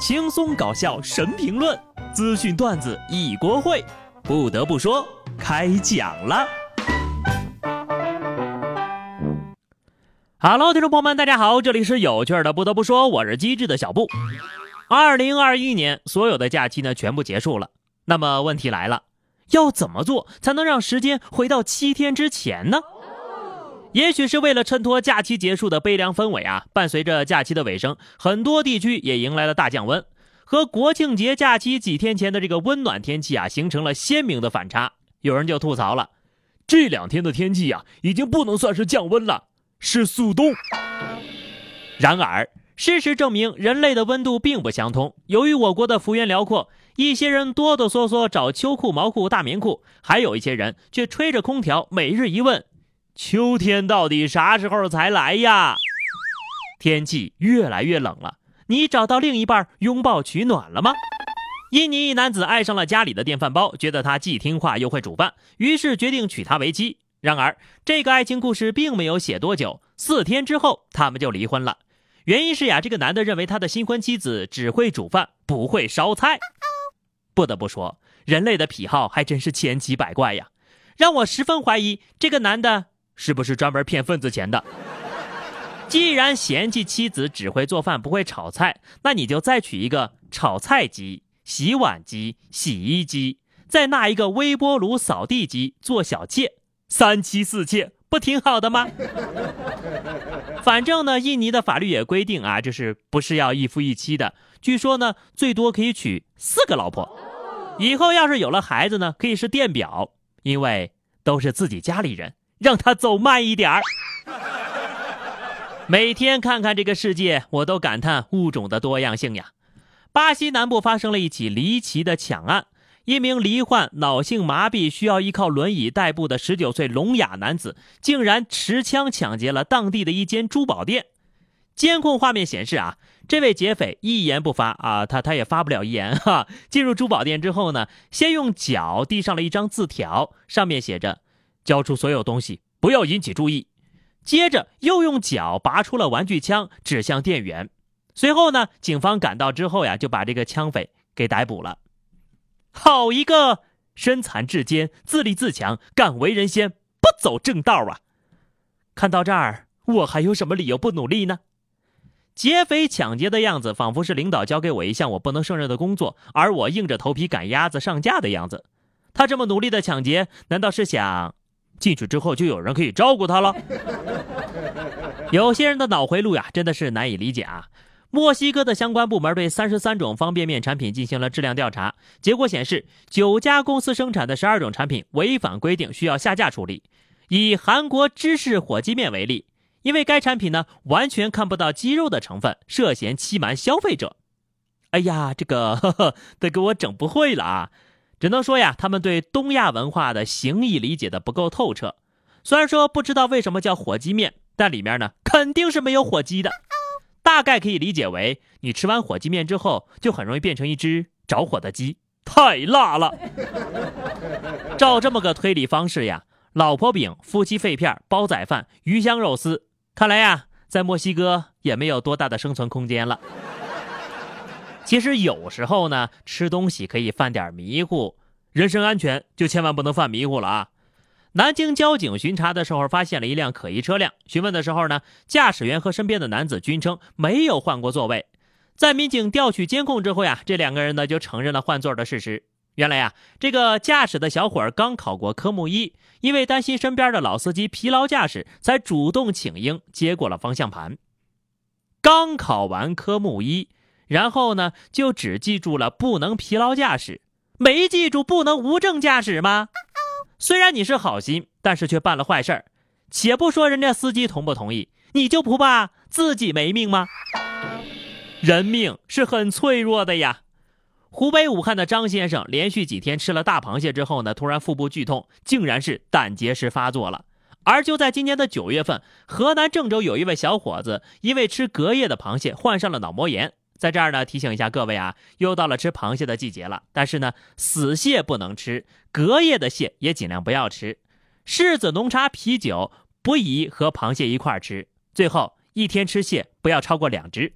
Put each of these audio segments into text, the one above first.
轻松搞笑神评论，资讯段子一锅烩。不得不说，开讲了。Hello，听众朋友们，大家好，这里是有趣的。不得不说，我是机智的小布。二零二一年所有的假期呢，全部结束了。那么问题来了，要怎么做才能让时间回到七天之前呢？也许是为了衬托假期结束的悲凉氛围啊，伴随着假期的尾声，很多地区也迎来了大降温，和国庆节假期几天前的这个温暖天气啊，形成了鲜明的反差。有人就吐槽了，这两天的天气呀，已经不能算是降温了，是速冻。然而，事实证明，人类的温度并不相通。由于我国的幅员辽阔，一些人哆哆嗦嗦找秋裤、毛裤、大棉裤，还有一些人却吹着空调，每日一问。秋天到底啥时候才来呀？天气越来越冷了，你找到另一半拥抱取暖了吗？印尼一男子爱上了家里的电饭煲，觉得他既听话又会煮饭，于是决定娶她为妻。然而，这个爱情故事并没有写多久，四天之后他们就离婚了。原因是呀，这个男的认为他的新婚妻子只会煮饭，不会烧菜。不得不说，人类的癖好还真是千奇百怪呀，让我十分怀疑这个男的。是不是专门骗份子钱的？既然嫌弃妻子只会做饭不会炒菜，那你就再娶一个炒菜机、洗碗机、洗衣机，再纳一个微波炉、扫地机做小妾，三妻四妾不挺好的吗？反正呢，印尼的法律也规定啊，就是不是要一夫一妻的。据说呢，最多可以娶四个老婆。以后要是有了孩子呢，可以是电表，因为都是自己家里人。让他走慢一点儿。每天看看这个世界，我都感叹物种的多样性呀。巴西南部发生了一起离奇的抢案，一名罹患脑性麻痹、需要依靠轮椅代步的十九岁聋哑男子，竟然持枪抢劫了当地的一间珠宝店。监控画面显示啊，这位劫匪一言不发啊，他他也发不了言 哈。进入珠宝店之后呢，先用脚递上了一张字条，上面写着。交出所有东西，不要引起注意。接着又用脚拔出了玩具枪，指向店员。随后呢，警方赶到之后呀，就把这个枪匪给逮捕了。好一个身残志坚、自立自强、敢为人先、不走正道啊！看到这儿，我还有什么理由不努力呢？劫匪抢劫的样子，仿佛是领导交给我一项我不能胜任的工作，而我硬着头皮赶鸭子上架的样子。他这么努力的抢劫，难道是想？进去之后就有人可以照顾他了。有些人的脑回路呀，真的是难以理解啊！墨西哥的相关部门对三十三种方便面产品进行了质量调查，结果显示，九家公司生产的十二种产品违反规定，需要下架处理。以韩国芝士火鸡面为例，因为该产品呢完全看不到鸡肉的成分，涉嫌欺瞒消费者。哎呀，这个 呵呵得给我整不会了啊！只能说呀，他们对东亚文化的形意理解的不够透彻。虽然说不知道为什么叫火鸡面，但里面呢肯定是没有火鸡的。大概可以理解为，你吃完火鸡面之后，就很容易变成一只着火的鸡，太辣了。照这么个推理方式呀，老婆饼、夫妻肺片、煲仔饭、鱼香肉丝，看来呀，在墨西哥也没有多大的生存空间了。其实有时候呢，吃东西可以犯点迷糊，人身安全就千万不能犯迷糊了啊！南京交警巡查的时候，发现了一辆可疑车辆。询问的时候呢，驾驶员和身边的男子均称没有换过座位。在民警调取监控之后呀，这两个人呢就承认了换座的事实。原来呀，这个驾驶的小伙儿刚考过科目一，因为担心身边的老司机疲劳驾驶，才主动请缨接过了方向盘。刚考完科目一。然后呢，就只记住了不能疲劳驾驶，没记住不能无证驾驶吗？虽然你是好心，但是却办了坏事儿。且不说人家司机同不同意，你就不怕自己没命吗？人命是很脆弱的呀。湖北武汉的张先生连续几天吃了大螃蟹之后呢，突然腹部剧痛，竟然是胆结石发作了。而就在今年的九月份，河南郑州有一位小伙子因为吃隔夜的螃蟹患上了脑膜炎。在这儿呢，提醒一下各位啊，又到了吃螃蟹的季节了。但是呢，死蟹不能吃，隔夜的蟹也尽量不要吃。柿子、浓茶、啤酒不宜和螃蟹一块儿吃。最后一天吃蟹不要超过两只。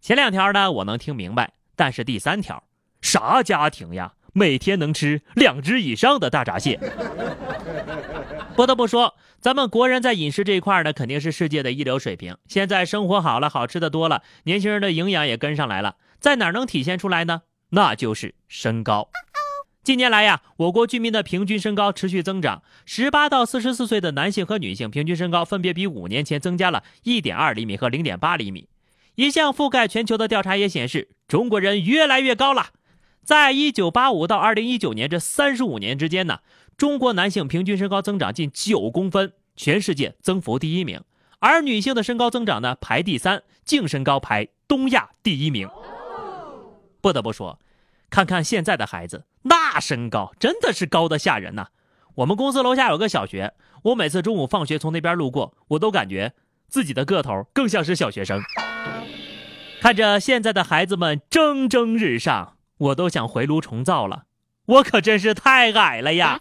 前两条呢我能听明白，但是第三条，啥家庭呀，每天能吃两只以上的大闸蟹？不得不说，咱们国人在饮食这一块呢，肯定是世界的一流水平。现在生活好了，好吃的多了，年轻人的营养也跟上来了，在哪能体现出来呢？那就是身高。近年来呀，我国居民的平均身高持续增长，十八到四十四岁的男性和女性平均身高分别比五年前增加了一点二厘米和零点八厘米。一项覆盖全球的调查也显示，中国人越来越高了。在一九八五到二零一九年这三十五年之间呢，中国男性平均身高增长近九公分，全世界增幅第一名；而女性的身高增长呢排第三，净身高排东亚第一名。不得不说。看看现在的孩子，那身高真的是高的吓人呐！我们公司楼下有个小学，我每次中午放学从那边路过，我都感觉自己的个头更像是小学生。看着现在的孩子们蒸蒸日上，我都想回炉重造了。我可真是太矮了呀！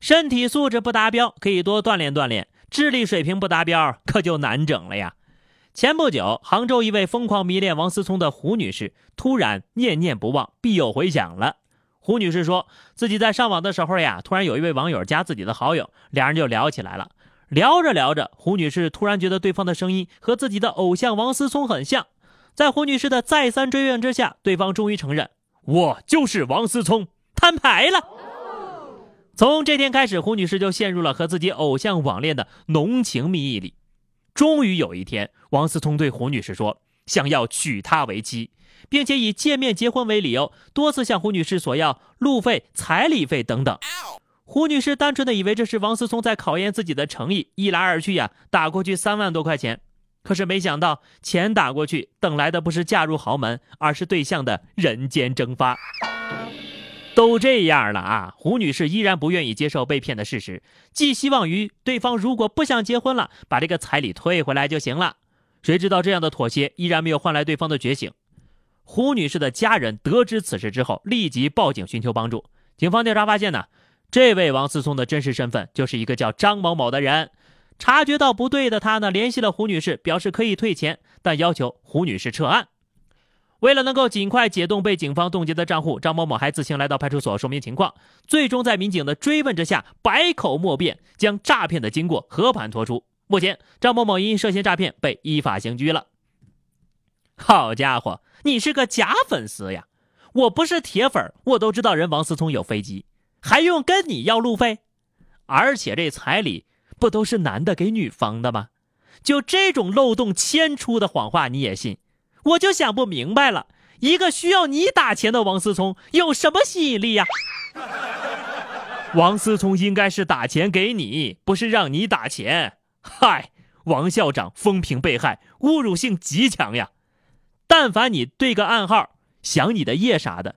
身体素质不达标，可以多锻炼锻炼；智力水平不达标，可就难整了呀。前不久，杭州一位疯狂迷恋王思聪的胡女士突然念念不忘，必有回响了。胡女士说自己在上网的时候呀，突然有一位网友加自己的好友，两人就聊起来了。聊着聊着，胡女士突然觉得对方的声音和自己的偶像王思聪很像。在胡女士的再三追问之下，对方终于承认：“我就是王思聪，摊牌了。”从这天开始，胡女士就陷入了和自己偶像网恋的浓情蜜意里。终于有一天，王思聪对胡女士说：“想要娶她为妻，并且以见面结婚为理由，多次向胡女士索要路费、彩礼费等等。”胡女士单纯的以为这是王思聪在考验自己的诚意，一来二去呀，打过去三万多块钱。可是没想到，钱打过去，等来的不是嫁入豪门，而是对象的人间蒸发。都这样了啊，胡女士依然不愿意接受被骗的事实，寄希望于对方如果不想结婚了，把这个彩礼退回来就行了。谁知道这样的妥协依然没有换来对方的觉醒。胡女士的家人得知此事之后，立即报警寻求帮助。警方调查发现呢，这位王思聪的真实身份就是一个叫张某某的人。察觉到不对的他呢，联系了胡女士，表示可以退钱，但要求胡女士撤案。为了能够尽快解冻被警方冻结的账户，张某某还自行来到派出所说明情况。最终在民警的追问之下，百口莫辩，将诈骗的经过和盘托出。目前，张某某因涉嫌诈骗被依法刑拘了。好家伙，你是个假粉丝呀！我不是铁粉，我都知道人王思聪有飞机，还用跟你要路费？而且这彩礼不都是男的给女方的吗？就这种漏洞千出的谎话，你也信？我就想不明白了，一个需要你打钱的王思聪有什么吸引力呀？王思聪应该是打钱给你，不是让你打钱。嗨，王校长风评被害，侮辱性极强呀！但凡你对个暗号，想你的夜啥的。